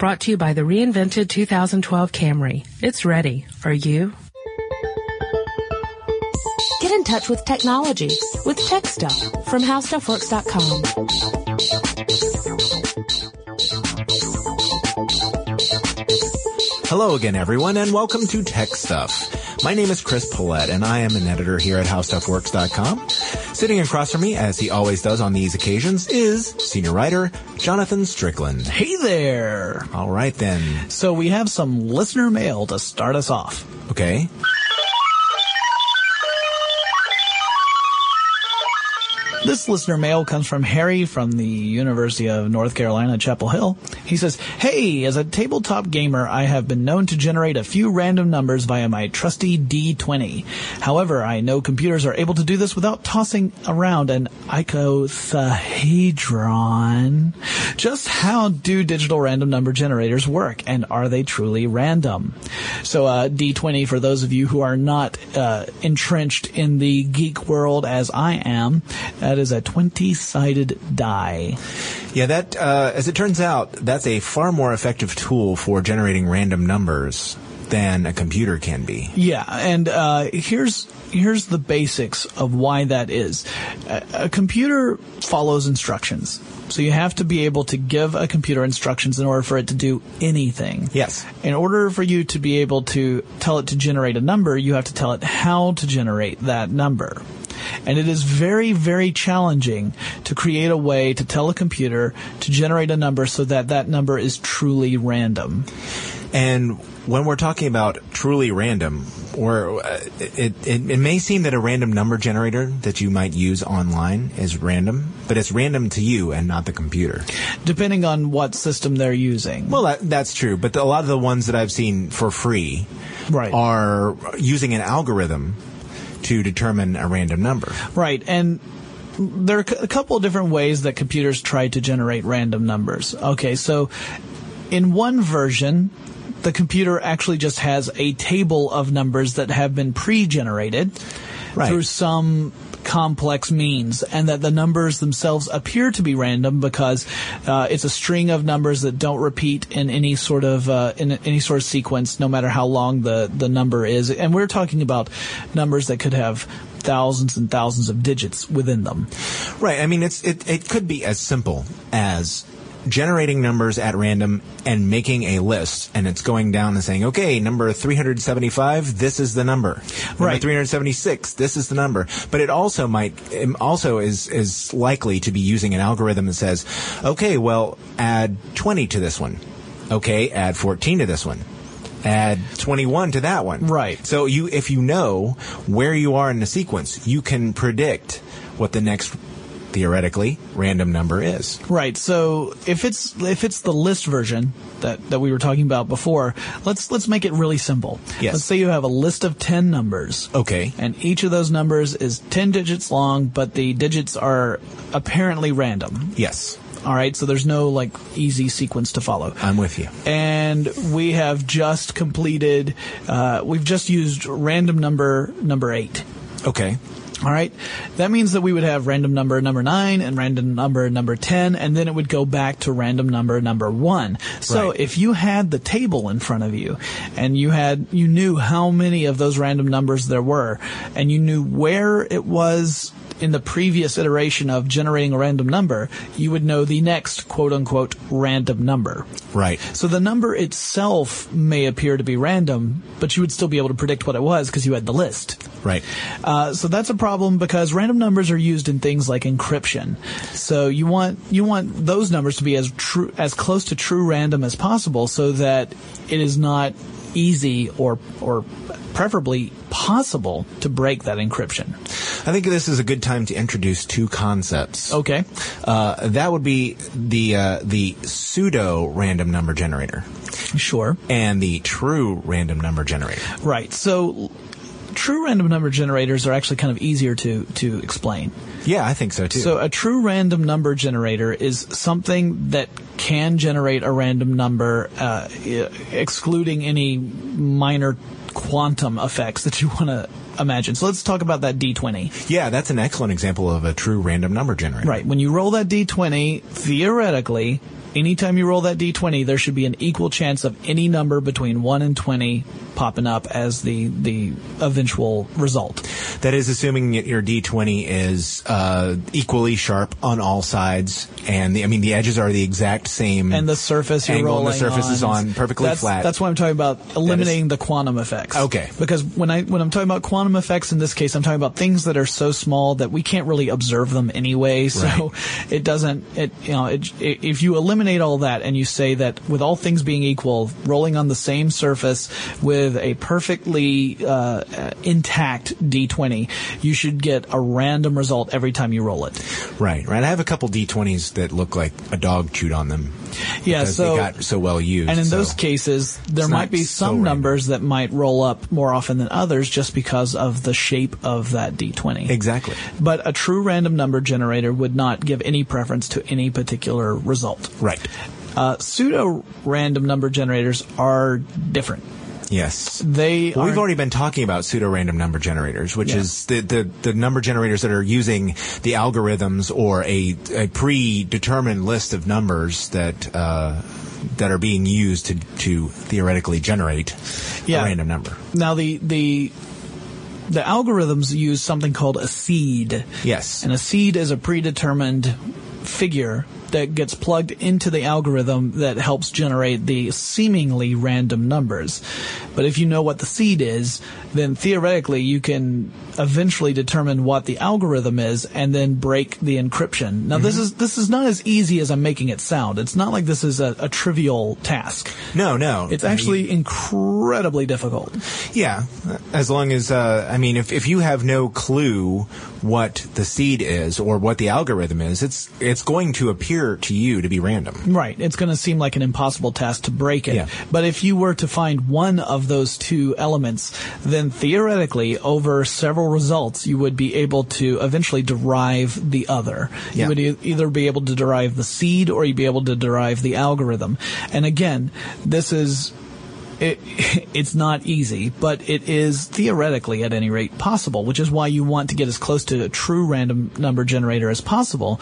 Brought to you by the reinvented 2012 Camry. It's ready. Are you? Get in touch with technology with Tech Stuff from HowStuffWorks.com. Hello again, everyone, and welcome to Tech Stuff. My name is Chris Pollette, and I am an editor here at HowStuffWorks.com. Sitting across from me, as he always does on these occasions, is senior writer Jonathan Strickland. Hey there. All right, then. So we have some listener mail to start us off. Okay. This listener mail comes from Harry from the University of North Carolina, Chapel Hill. He says, Hey, as a tabletop gamer, I have been known to generate a few random numbers via my trusty D20. However, I know computers are able to do this without tossing around an icosahedron. Just how do digital random number generators work, and are they truly random? So, uh, D20, for those of you who are not uh, entrenched in the geek world as I am, that is a 20 sided die. Yeah, that, uh, as it turns out, that's a far more effective tool for generating random numbers than a computer can be. Yeah, and uh, here's here's the basics of why that is. A, a computer follows instructions. So you have to be able to give a computer instructions in order for it to do anything. Yes. In order for you to be able to tell it to generate a number, you have to tell it how to generate that number. And it is very, very challenging to create a way to tell a computer to generate a number so that that number is truly random. And when we're talking about truly random, or uh, it, it, it may seem that a random number generator that you might use online is random, but it's random to you and not the computer. Depending on what system they're using. Well, that, that's true, but the, a lot of the ones that I've seen for free Right. are using an algorithm to determine a random number. Right, and there are a couple of different ways that computers try to generate random numbers. Okay, so in one version, the computer actually just has a table of numbers that have been pre-generated Right. through some complex means and that the numbers themselves appear to be random because uh, it's a string of numbers that don't repeat in any sort of uh, in any sort of sequence no matter how long the the number is and we're talking about numbers that could have thousands and thousands of digits within them Right. I mean, it's it, it could be as simple as generating numbers at random and making a list and it's going down and saying okay number 375 this is the number. Number Right. 376 this is the number. But it also might it also is is likely to be using an algorithm that says okay well add 20 to this one. Okay add 14 to this one. Add 21 to that one. Right. so you if you know where you are in the sequence you can predict what the next theoretically random number is. Right. So if it's if it's the list version that, that we were talking about before, let's let's make it really simple. Yes. Let's say you have a list of ten numbers. Okay. And each of those numbers is ten digits long, but the digits are apparently random. Yes, All right. So there's no like easy sequence to follow. I'm with you. And we have just completed. Uh, we've just used random number number eight. Okay. All right. That means that we would have random number number nine and random number number 10, and then it would go back to random number number one. So Right. if you had the table in front of you and you had, you knew how many of those random numbers there were and you knew where it was in the previous iteration of generating a random number, you would know the next quote unquote random number. Right. So the number itself may appear to be random, but you would still be able to predict what it was because you had the list. Right. Uh, so that's a problem because random numbers are used in things like encryption. So you want you want those numbers to be as true as close to true random as possible, so that it is not easy or or preferably possible to break that encryption. I think this is a good time to introduce two concepts. Okay. Uh, that would be the uh, the pseudo random number generator Sure. and the true random number generator. Right. So true random number generators are actually kind of easier to to explain. Yeah, I think so too. So a true random number generator is something that can generate a random number, uh, excluding any minor quantum effects that you want to imagine. So let's talk about that D20. yeah, that's an excellent example of a true random number generator. Right. When you roll that D20, theoretically, anytime you roll that d20, there should be an equal chance of any number between 1 and 20 popping up as the, the eventual result. That is assuming that your D20 is uh, equally sharp on all sides, and the, I mean the edges are the exact same. And the surface you're angle, and the surface on is on perfectly that's, flat. That's why I'm talking about eliminating the quantum effects. Okay. Because when I when I'm talking about quantum effects in this case, I'm talking about things that are so small that we can't really observe them anyway. So Right. it doesn't. It you know it, it, if you eliminate all that and you say that with all things being equal, rolling on the same surface with a perfectly uh, intact D20, you should get a random result every time you roll it. right, right. I have a couple D20s that look like a dog chewed on them. Yeah. So they got so well used. And in so- those cases, there might be some random. numbers that might roll up more often than others just because of the shape of that D20. exactly. But a true random number generator would not give any preference to any particular result. Right. Uh, pseudo random number generators are different. Yes. They Well, we've already been talking about pseudo-random number generators, which Yeah. is the, the, the number generators that are using the algorithms or a, a predetermined list of numbers that uh, that are being used to to theoretically generate Yeah. a random number. now the the the algorithms use something called a seed. Yes. And a seed is a predetermined figure that gets plugged into the algorithm that helps generate the seemingly random numbers. But if you know what the seed is, then theoretically you can eventually determine what the algorithm is and then break the encryption. Now this is this is not as easy as I'm making it sound. It's not like this is a, a trivial task. no, no. It's I mean, actually incredibly difficult. Yeah, as long as uh, I mean, if if you have no clue what the seed is or what the algorithm is, it's it's going to appear to you to be random. Right. It's going to seem like an impossible task to break it. Yeah. But if you were to find one of those two elements, then theoretically, over several results, you would be able to eventually derive the other. Yeah. You would e- either be able to derive the seed or you'd be able to derive the algorithm. And again, this is it, it's not easy, but it is theoretically, at any rate, possible, which is why you want to get as close to a true random number generator as possible,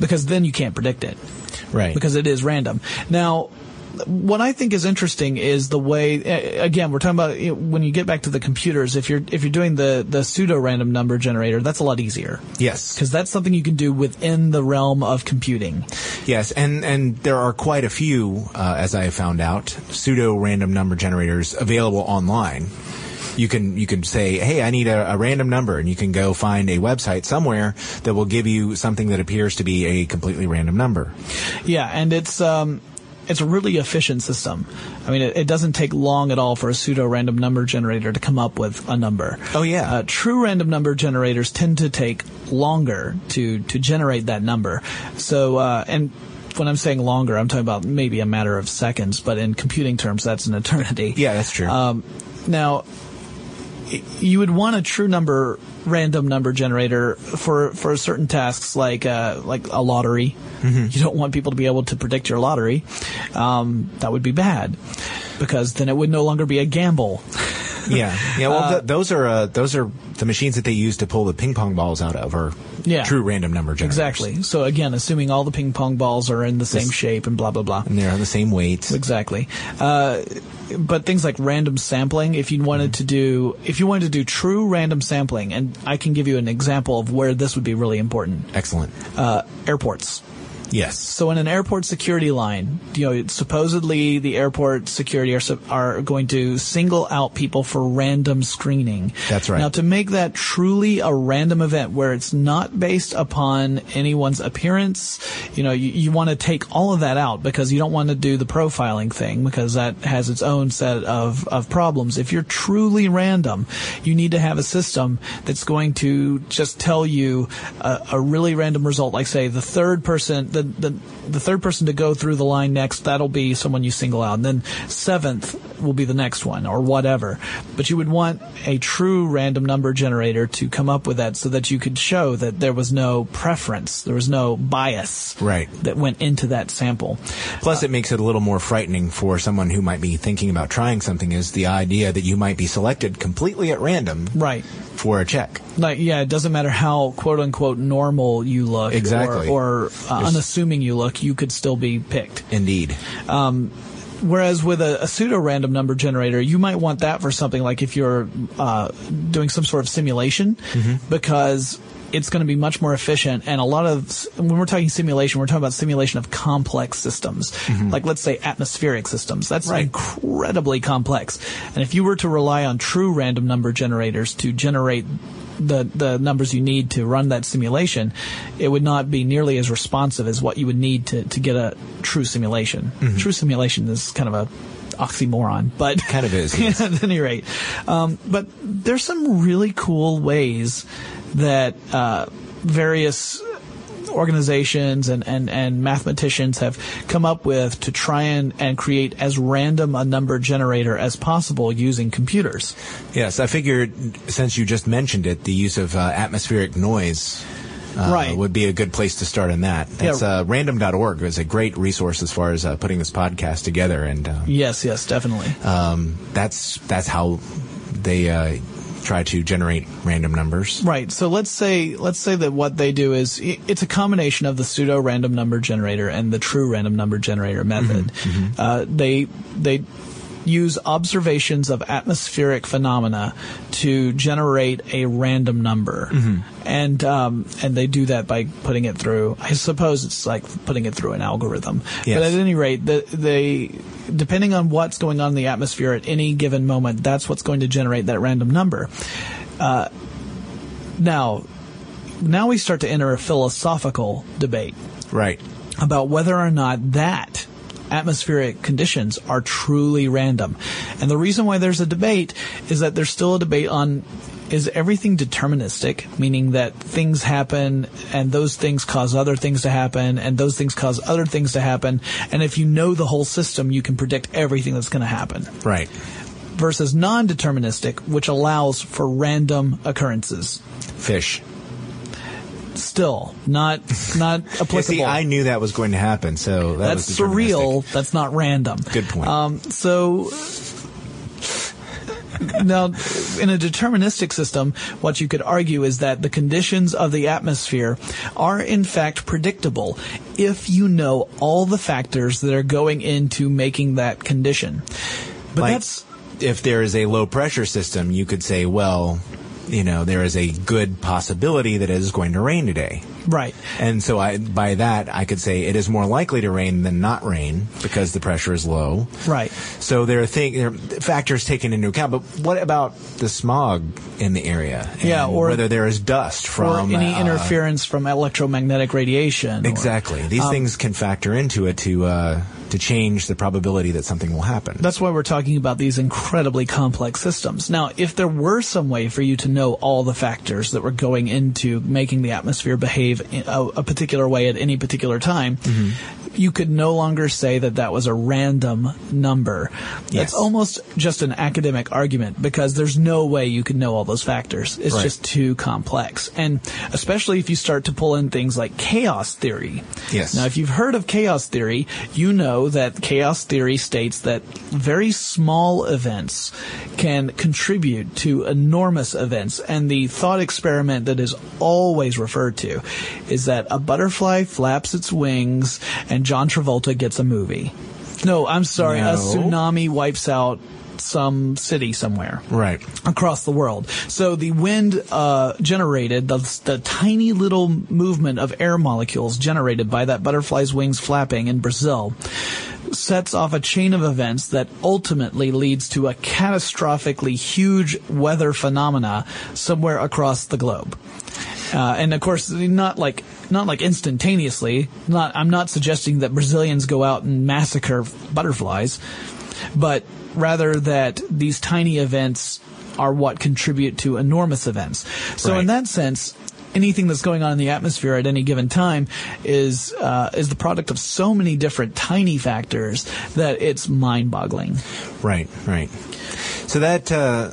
because then you can't predict it Right. because it is random. Now, what I think is interesting is the way. Again, we're talking about you know, when you get back to the computers. If you're if you're doing the the pseudo random number generator, that's a lot easier yes. because that's something you can do within the realm of computing. Yes, and and there are quite a few, uh, as I have found out, pseudo random number generators available online. You can you can say, hey, I need a, a random number, and you can go find a website somewhere that will give you something that appears to be a completely random number. Yeah, and it's um, it's a really efficient system. I mean, it, it doesn't take long at all for a pseudo random number generator to come up with a number. Oh, yeah. Uh, true random number generators tend to take longer to to generate that number. So uh, and. When I'm saying longer, I'm talking about maybe a matter of seconds, but in computing terms, that's an eternity. Yeah, that's true. Um, now, you would want a true number random number generator for for certain tasks like uh, like a lottery. Mm-hmm. You don't want people to be able to predict your lottery. Um, that would be bad because then it would no longer be a gamble. yeah, yeah. Well, th- those are uh, those are the machines that they use to pull the ping pong balls out of, or Yeah. true random number generators. Exactly. So again, assuming all the ping pong balls are in the same This- shape and blah blah blah. and they're the same weight. Exactly. Uh, but things like random sampling, if you wanted to do, if you wanted to do true random sampling, and I can give you an example of where this would be really important. Excellent. Uh, airports. Yes. So in an airport security line, you know, supposedly the airport security are, are going to single out people for random screening. That's right. Now to make that truly a random event where it's not based upon anyone's appearance, you know, you, you want to take all of that out because you don't want to do the profiling thing because that has its own set of, of problems. If you're truly random, you need to have a system that's going to just tell you a, a really random result, like say the third person, the, the, the third person to go through the line next, that'll be someone you single out. And then seventh will be the next one or whatever. But you would want a true random number generator to come up with that so that you could show that there was no preference, there was no bias Right. that went into that sample. Plus, it makes it a little more frightening for someone who might be thinking about trying something. Is the idea that you might be selected completely at random Right. for a check? Like, yeah, it doesn't matter how quote unquote normal you look Exactly. or, or uh, There's- assuming you look, you could still be picked. Indeed. Whereas with a, a pseudo random number generator, you might want that for something like if you're uh, doing some sort of simulation, because it's going to be much more efficient. And a lot of when we're talking simulation, we're talking about simulation of complex systems, like let's say atmospheric systems. That's Right. incredibly complex. And if you were to rely on true random number generators to generate the the numbers you need to run that simulation, it would not be nearly as responsive as what you would need to, to get a true simulation. True simulation is kind of a oxymoron, but Kind of is, yes. at any rate. Um, but there's some really cool ways that uh, various organizations and, and, and mathematicians have come up with to try and, and create as random a number generator as possible using computers. Yes, I figured since you just mentioned it, the use of uh, atmospheric noise uh, Right. would be a good place to start in that. That's Yeah. uh, random.org is a great resource as far as uh, putting this podcast together, and uh, Yes, yes, definitely. um, that's that's how they uh, try to generate random numbers. Right. So let's say let's say that what they do is it's a combination of the pseudo random number generator and the true random number generator method. Uh, they they use observations of atmospheric phenomena to generate a random number, and um, and they do that by putting it through. I suppose it's like putting it through an algorithm. Yes. But at any rate, the, they depending on what's going on in the atmosphere at any given moment, that's what's going to generate that random number. Now, now we start to enter a philosophical debate Right. about whether or not that atmospheric conditions are truly random. And the reason why there's a debate is that there's still a debate on is everything deterministic, meaning that things happen and those things cause other things to happen and those things cause other things to happen. And if you know the whole system, you can predict everything that's going to happen Right. versus non-deterministic, which allows for random occurrences. Fish. Still, not not Yeah, applicable. see, I knew that was going to happen, so that That's surreal. That's not random. Good point. Um, so now, in a deterministic system, what you could argue is that the conditions of the atmosphere are in fact predictable if you know all the factors that are going into making that condition. But Like, that's if there is a low pressure system, you could say, well, you know, there is a good possibility that it is going to rain today. Right. And so I, by that, I could say it is more likely to rain than not rain because the pressure is low. Right. So there are, thing, there are factors taken into account. But what about the smog in the area? Yeah, or- whether there is dust Or from any uh, interference from electromagnetic radiation. or- Exactly. These Um, things can factor into it to uh, to change the probability that something will happen. That's why we're talking about these incredibly complex systems. Now, if there were some way for you to know all the factors that were going into making the atmosphere behave in a, a particular way at any particular time, mm-hmm. You could no longer say that that was a random number. Yes. That's almost just an academic argument because there's no way you could know all those factors. It's Right. just too complex. And especially if you start to pull in things like chaos theory. Yes. Now, if you've heard of chaos theory, you know that chaos theory states that very small events can contribute to enormous events. And the thought experiment that is always referred to is that a butterfly flaps its wings and John Travolta gets a movie. No, I'm sorry, a tsunami wipes out some city somewhere right. across the world. So the wind uh, generated, the, the tiny little movement of air molecules generated by that butterfly's wings flapping in Brazil, sets off a chain of events that ultimately leads to a catastrophically huge weather phenomena somewhere across the globe. Uh, and of course, not like not like instantaneously. Not I'm not suggesting that Brazilians go out and massacre butterflies, but rather that these tiny events are what contribute to enormous events. So Right. in that sense, anything that's going on in the atmosphere at any given time is uh, is the product of so many different tiny factors that it's mind-boggling. Right, right. So that uh,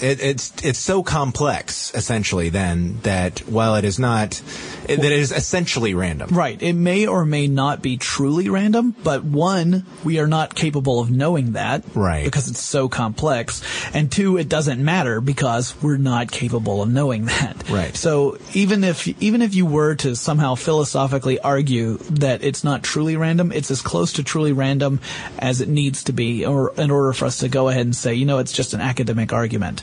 it, it's it's so complex, essentially, then that while it is not That is essentially random. Right. It may or may not be truly random, but one, we are not capable of knowing that. Right. Because it's so complex. And two, it doesn't matter because we're not capable of knowing that. Right. So even if, even if you were to somehow philosophically argue that it's not truly random, it's as close to truly random as it needs to be or in order for us to go ahead and say, you know, it's just an academic argument.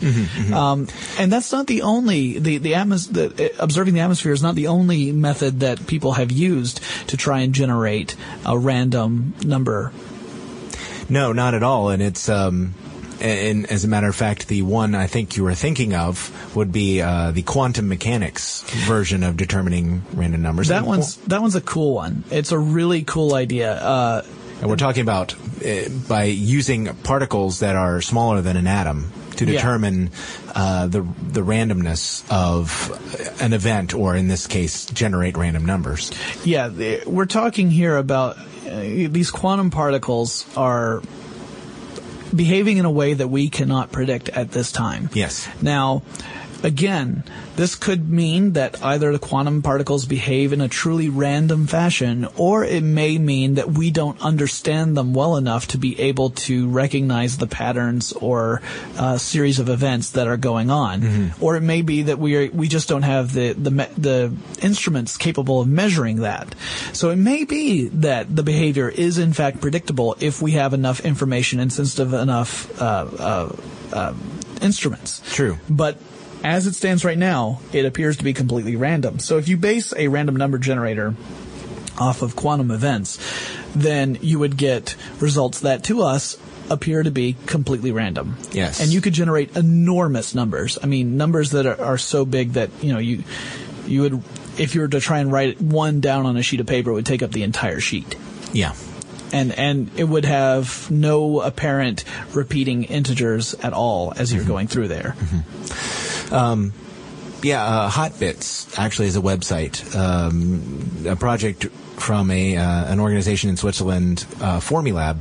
Um, and that's not the only, the, the, atmos- the observing the atmosphere is not the only method that people have used to try and generate a random number. No, not at all. And it's, um, and as a matter of fact, the one I think you were thinking of would be uh, the quantum mechanics version of determining random numbers. That And one's, that one's a cool one. It's a really cool idea. Uh, And we're talking about uh, by using particles that are smaller than an atom to Yeah. determine uh, the the randomness of an event, or in this case, generate random numbers. Yeah, the- we're talking here about uh, these quantum particles are behaving in a way that we cannot predict at this time. Yes. Now, again, this could mean that either the quantum particles behave in a truly random fashion, or it may mean that we don't understand them well enough to be able to recognize the patterns or uh, series of events that are going on. Or it may be that we are, we just don't have the, the me- the instruments capable of measuring that. So it may be that the behavior is in fact predictable if we have enough information and sensitive enough uh, uh, uh, instruments. True. But as it stands right now, it appears to be completely random. So if you base a random number generator off of quantum events, then you would get results that to us appear to be completely random. Yes. And you could generate enormous numbers. I mean, numbers that are, are so big that, you know, you, you would, if you were to try and write one down on a sheet of paper, it would take up the entire sheet Yeah. and and it would have no apparent repeating integers at all as you're mm-hmm. going through there. Mm-hmm. Yeah, uh, Hotbits actually is a website, um, a project from a uh, an organization in Switzerland, uh, Fourmilab,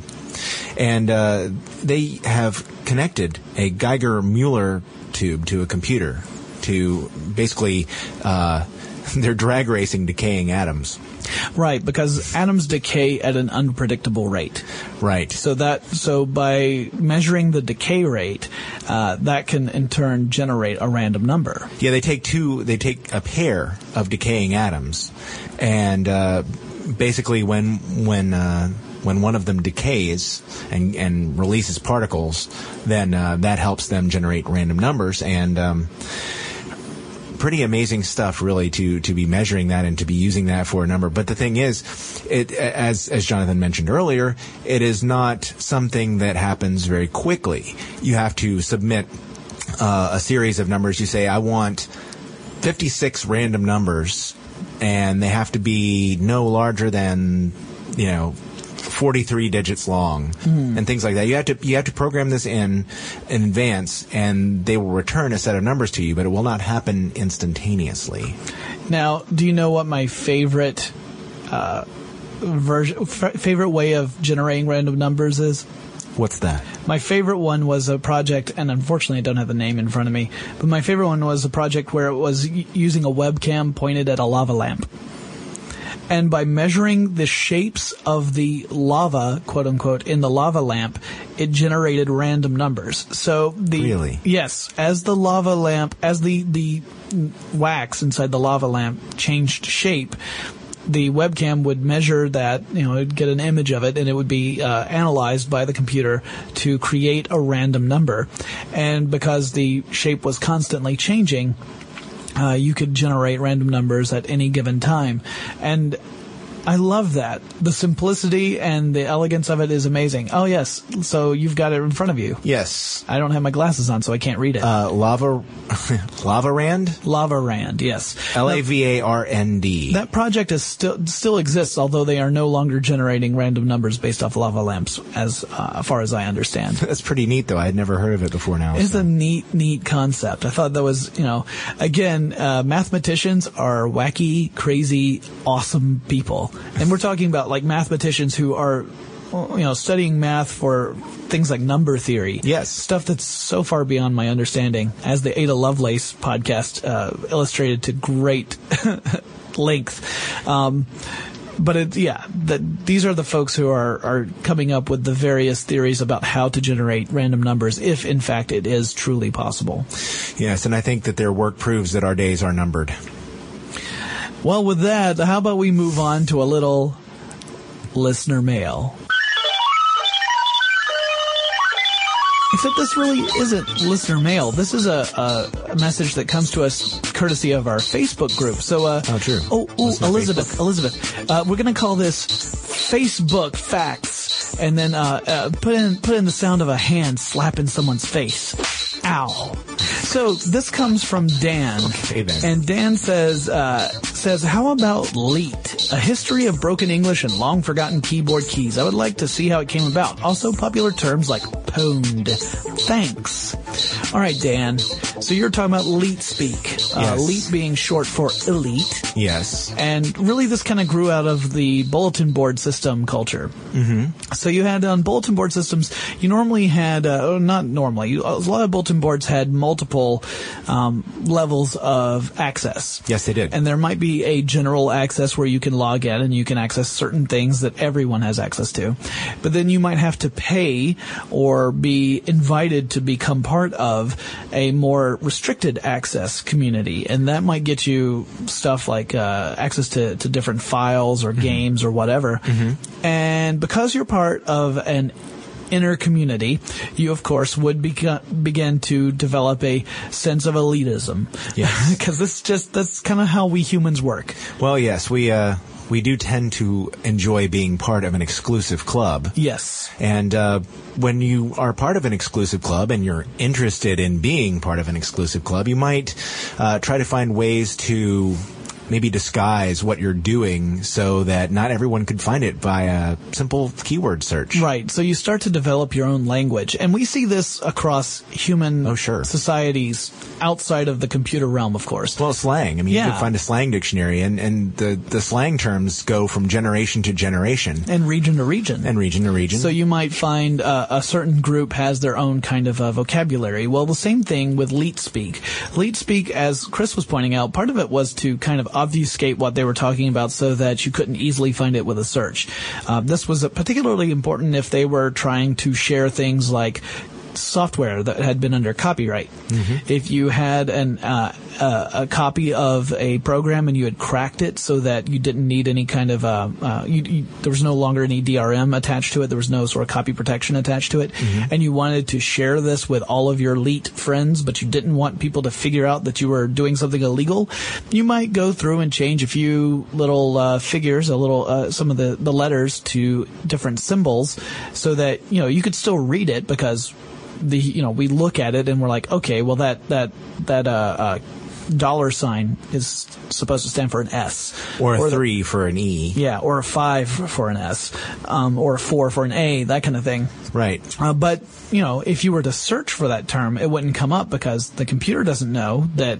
and uh, they have connected a Geiger Mueller tube to a computer to basically uh, they're drag racing decaying atoms. Right, because atoms decay at an unpredictable rate. Right. So that so by measuring the decay rate, uh, that can in turn generate a random number. Yeah, they take two. They take a pair of decaying atoms, and uh, basically, when when uh, when one of them decays and and releases particles, then uh, that helps them generate random numbers and. Um, Pretty amazing stuff, really, to to be measuring that and to be using that for a number. But the thing is, it as as Jonathan mentioned earlier, it is not something that happens very quickly. You have to submit uh, a series of numbers. You say, I want 56 random numbers, and they have to be no larger than, you know, 43 digits long, and things like that. You have to you have to program this in in advance, and they will return a set of numbers to you, but it will not happen instantaneously. Now, do you know what my favorite uh, version, f- favorite way of generating random numbers is? What's that? My favorite one was a project, and unfortunately I don't have the name in front of me, but my favorite one was a project where it was y- using a webcam pointed at a lava lamp. And by measuring the shapes of the lava, quote unquote, in the lava lamp, it generated random numbers. So the Really? yes, as the lava lamp, as the the wax inside the lava lamp changed shape, the webcam would measure that, you know, it'd get an image of it and it would be uh, analyzed by the computer to create a random number. And because the shape was constantly changing, uh, you could generate random numbers at any given time. And I love that. The simplicity and the elegance of it is amazing. Oh, yes. So you've got it in front of you. Yes, I don't have my glasses on, so I can't read it. uh, lava lava rand, Lava Rand, yes. L A V A R N D. That project is still still exists, although they are no longer generating random numbers based off lava lamps, as uh, far as I understand. That's pretty neat, though. I had never heard of it before. Now, It's so. a neat, neat concept. I thought that was, you know, again, uh, mathematicians are wacky, crazy, awesome people. And we're talking about like mathematicians who are, well, you know, studying math for things like number theory. Yes. Stuff that's so far beyond my understanding, as the Ada Lovelace podcast uh, illustrated to great length. Um, but it, yeah, the, these are the folks who are, are coming up with the various theories about how to generate random numbers, if in fact it is truly possible. Yes, and I think that their work proves that our days are numbered. Well, with that, how about we move on to a little listener mail? Except this really isn't listener mail. This is a, a, a message that comes to us courtesy of our Facebook group. So, uh, Oh, true. Oh, ooh, Listener Elizabeth, Facebook. Elizabeth, uh, we're gonna call this Facebook facts, and then uh, uh, put in put in the sound of a hand slapping someone's face. Ow. So this comes from Dan, Okay, then. and Dan says uh, says how about LEET, a history of broken English and long forgotten keyboard keys. I would like to see how it came about. Also, popular terms like pwned. Thanks. All right, Dan. So you're talking about LEET speak. Uh, Yes. LEET being short for elite. Yes. And really, this kind of grew out of the bulletin board system culture. Mm-hmm. So you had on bulletin board systems, you normally had, uh, oh, not normally, you, a lot of bulletin boards had multiple um, levels of access. Yes, they did. And there might be a general access where you can log in and you can access certain things that everyone has access to. But then you might have to pay or be invited to become part of a more restricted access community. And that might get you stuff like uh, access to, to different files or games or whatever. And because you're part of an inner community, you of course would beca- begin to develop a sense of elitism. Yes. Because this just that's kind of how we humans work. Well, yes, we uh, we do tend to enjoy being part of an exclusive club. Yes. And uh, when you are part of an exclusive club and you're interested in being part of an exclusive club, you might uh, try to find ways to maybe disguise what you're doing so that not everyone could find it by a simple keyword search. Right. So you start to develop your own language. And we see this across human Oh, sure. societies outside of the computer realm, of course. Well, slang. I mean, you Yeah. could find a slang dictionary, and, and the, the slang terms go from generation to generation and region to region. and region to region. So you might find uh, a certain group has their own kind of uh, vocabulary. Well, the same thing with Leet Speak. Leet Speak, as Chris was pointing out, part of it was to kind of obfuscate what they were talking about so that you couldn't easily find it with a search. Uh, this was particularly important if they were trying to share things like software that had been under copyright. If you had an uh, uh, a copy of a program and you had cracked it so that you didn't need any kind of uh, uh, you, you, there was no longer any DRM attached to it, there was no sort of copy protection attached to it, and you wanted to share this with all of your elite friends, but you didn't want people to figure out that you were doing something illegal, you might go through and change a few little uh, figures, a little uh, some of the the letters to different symbols, so that you know you could still read it because the you know we look at it and we're like okay well that that that uh, uh dollar sign is supposed to stand for an S or a the- three for an E. yeah or a five for an S um, or a four for an A that kind of thing Right. uh, but you know if you were to search for that term it wouldn't come up because the computer doesn't know that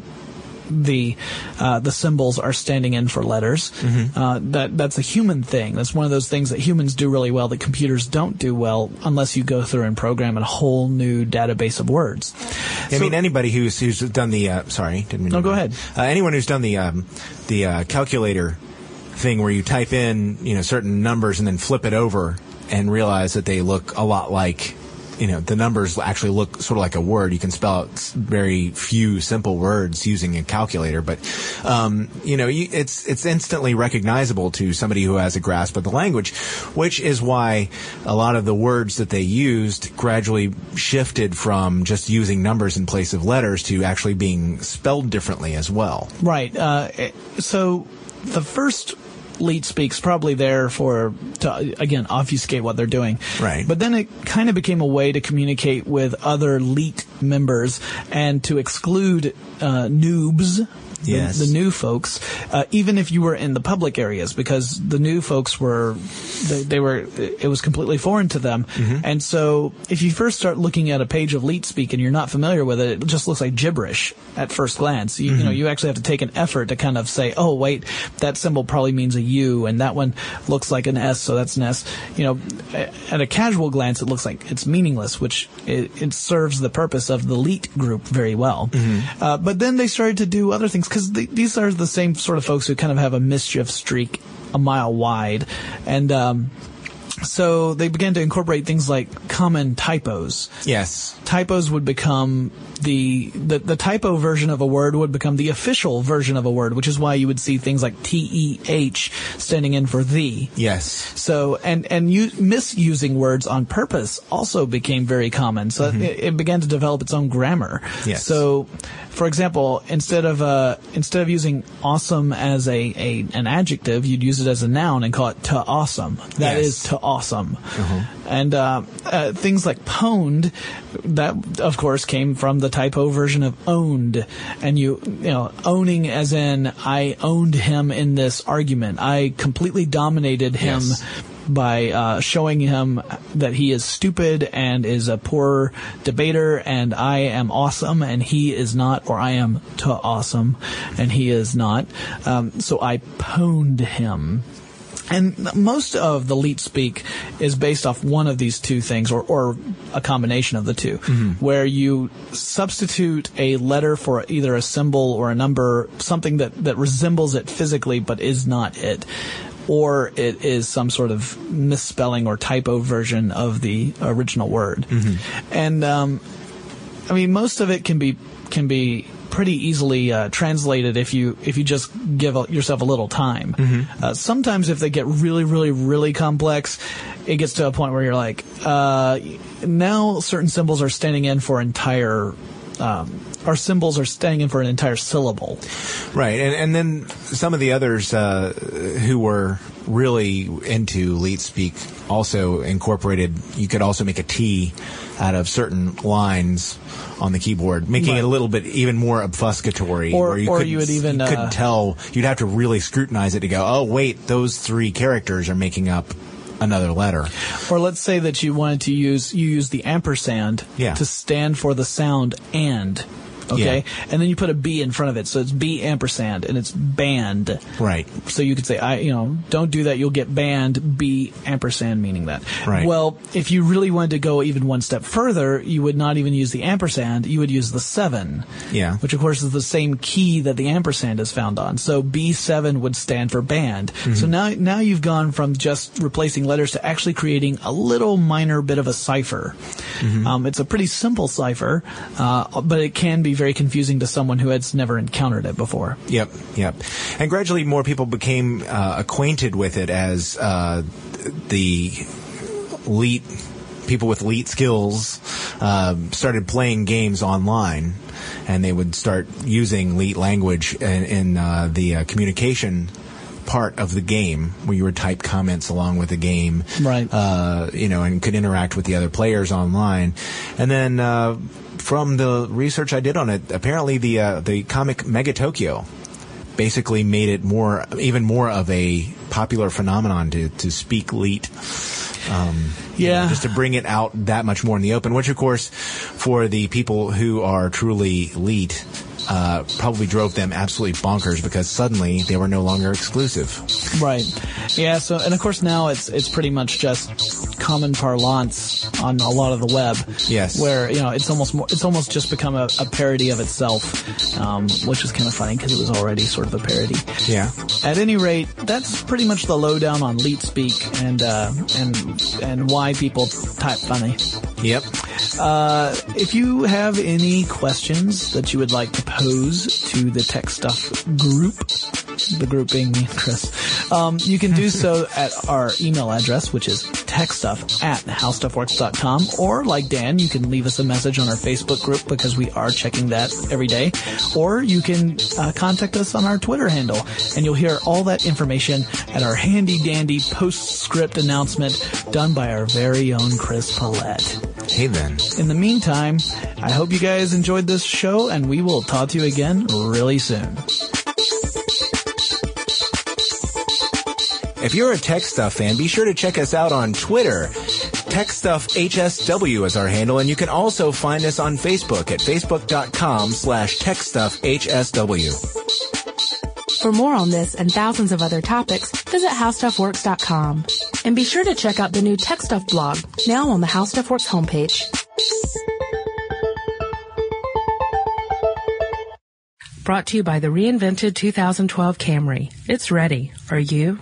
the uh, the symbols are standing in for letters. Uh, that that's a human thing. That's one of those things that humans do really well that computers don't do well unless you go through and program a whole new database of words. I mean, anybody who's who's done the uh, sorry, didn't mean No, go ahead. Uh, anyone who's done the um, the uh, calculator thing where you type in you know certain numbers and then flip it over and realize that they look a lot like you know the numbers actually look sort of like a word. You can spell out very few simple words using a calculator, but um, you know you, it's it's instantly recognizable to somebody who has a grasp of the language, which is why a lot of the words that they used gradually shifted from just using numbers in place of letters to actually being spelled differently as well. Right. Uh, so the first leet speaks probably there for to again obfuscate what they're doing. Right. But then it kind of became a way to communicate with other leet members and to exclude uh, noobs. The, Yes. the new folks, uh, even if you were in the public areas, because the new folks were, they, they were, it was completely foreign to them. And so if you first start looking at a page of Leet Speak and you're not familiar with it, it just looks like gibberish at first glance. You, you know, you actually have to take an effort to kind of say, oh, wait, that symbol probably means a U and that one looks like an S, so that's an S. You know, at a casual glance, it looks like it's meaningless, which it, it serves the purpose of the Leet group very well. Uh, but then they started to do other things because the, these are the same sort of folks who kind of have a mischief streak a mile wide, and um, so they began to incorporate things like common typos. Yes. Typos would become the, the the typo version of a word would become the official version of a word, which is why you would see things like T E H standing in for the. Yes. So and and you, misusing words on purpose also became very common. So it, it began to develop its own grammar. Yes. So, for example, instead of uh, instead of using awesome as a, a an adjective, you'd use it as a noun and call it to awesome. That Yes. is to awesome. And uh, uh, things like pwned, that of course came from the typo version of owned, and you you know owning as in I owned him in this argument. I completely dominated him. Yes. By uh, showing him that he is stupid and is a poor debater, and I am awesome and he is not, or I am too awesome and he is not. Um, so I pwned him. And most of the leet speak is based off one of these two things, or, or a combination of the 2 where you substitute a letter for either a symbol or a number, something that, that resembles it physically but is not it. Or it is some sort of misspelling or typo version of the original word. And, um, I mean, most of it can be can be pretty easily uh, translated if you if you just give a, yourself a little time. Uh, sometimes, if they get really, really, really complex, it gets to a point where you're like, uh, now certain symbols are standing in for entire. Um, our symbols are staying in for an entire syllable. Right, and and then some of the others uh, who were really into leet speak also incorporated. You could also make a T out of certain lines on the keyboard, making Right. it a little bit even more obfuscatory. Or- you or couldn't you would even, you uh, couldn't tell. You'd have to really scrutinize it to go. Oh, wait, those three characters are making up another letter. Or let's say that you wanted to use you use the ampersand Yeah. to stand for the sound and. Okay, Yeah. and then you put a B in front of it, so it's B ampersand, and it's banned. Right. So you could say, I, you know, don't do that. You'll get banned. B ampersand meaning that. Right. Well, if you really wanted to go even one step further, you would not even use the ampersand. You would use the seven. Yeah. Which of course is the same key that the ampersand is found on. So B7 would stand for banned. Mm-hmm. So now, now you've gone from just replacing letters to actually creating a little minor bit of a cipher. Mm-hmm. Um, it's a pretty simple cipher, uh, but it can be very confusing to someone who has never encountered it before. Yep, yep. And gradually more people became uh, acquainted with it as uh, the leet people with leet skills um, started playing games online, and they would start using leet language in, in uh, the uh, communication part of the game where you would type comments along with the game Right. uh, you know and could interact with the other players online and then uh, from the research I did on it apparently the uh, the comic Mega Tokyo basically made it more even more of a popular phenomenon to to speak leet um, you know, Yeah. just to bring it out that much more in the open, which of course, for the people who are truly elite, uh, probably drove them absolutely bonkers because suddenly they were no longer exclusive. Right. Yeah. So, and of course now it's it's pretty much just common parlance on a lot of the web. Yes. Where you know it's almost more, it's almost just become a, a parody of itself, um, which is kind of funny because it was already sort of a parody. Yeah. At any rate, that's pretty much the lowdown on leet speak and uh, and and why people type funny. Yep. Uh, if you have any questions that you would like to pose to the Tech Stuff group, the group being me and Chris, um, you can do so at our email address, which is techstuff at howstuffworks.com, or like Dan, you can leave us a message on our Facebook group because we are checking that every day, or you can uh, contact us on our Twitter handle, and you'll hear all that information at our handy dandy postscript announcement done by our very own Chris Pollette. Hey then. In the meantime, I hope you guys enjoyed this show, and we will talk to you again really soon. If you're a Tech Stuff fan, be sure to check us out on Twitter. Tech Stuff HSW is our handle, and you can also find us on Facebook at facebook.com slash techstuffhsw. For more on this and thousands of other topics, visit howstuffworks.com. And be sure to check out the new Tech Stuff blog, now on the How Stuff Works homepage. brought to you by the reinvented 2012 Camry. It's ready. Are you?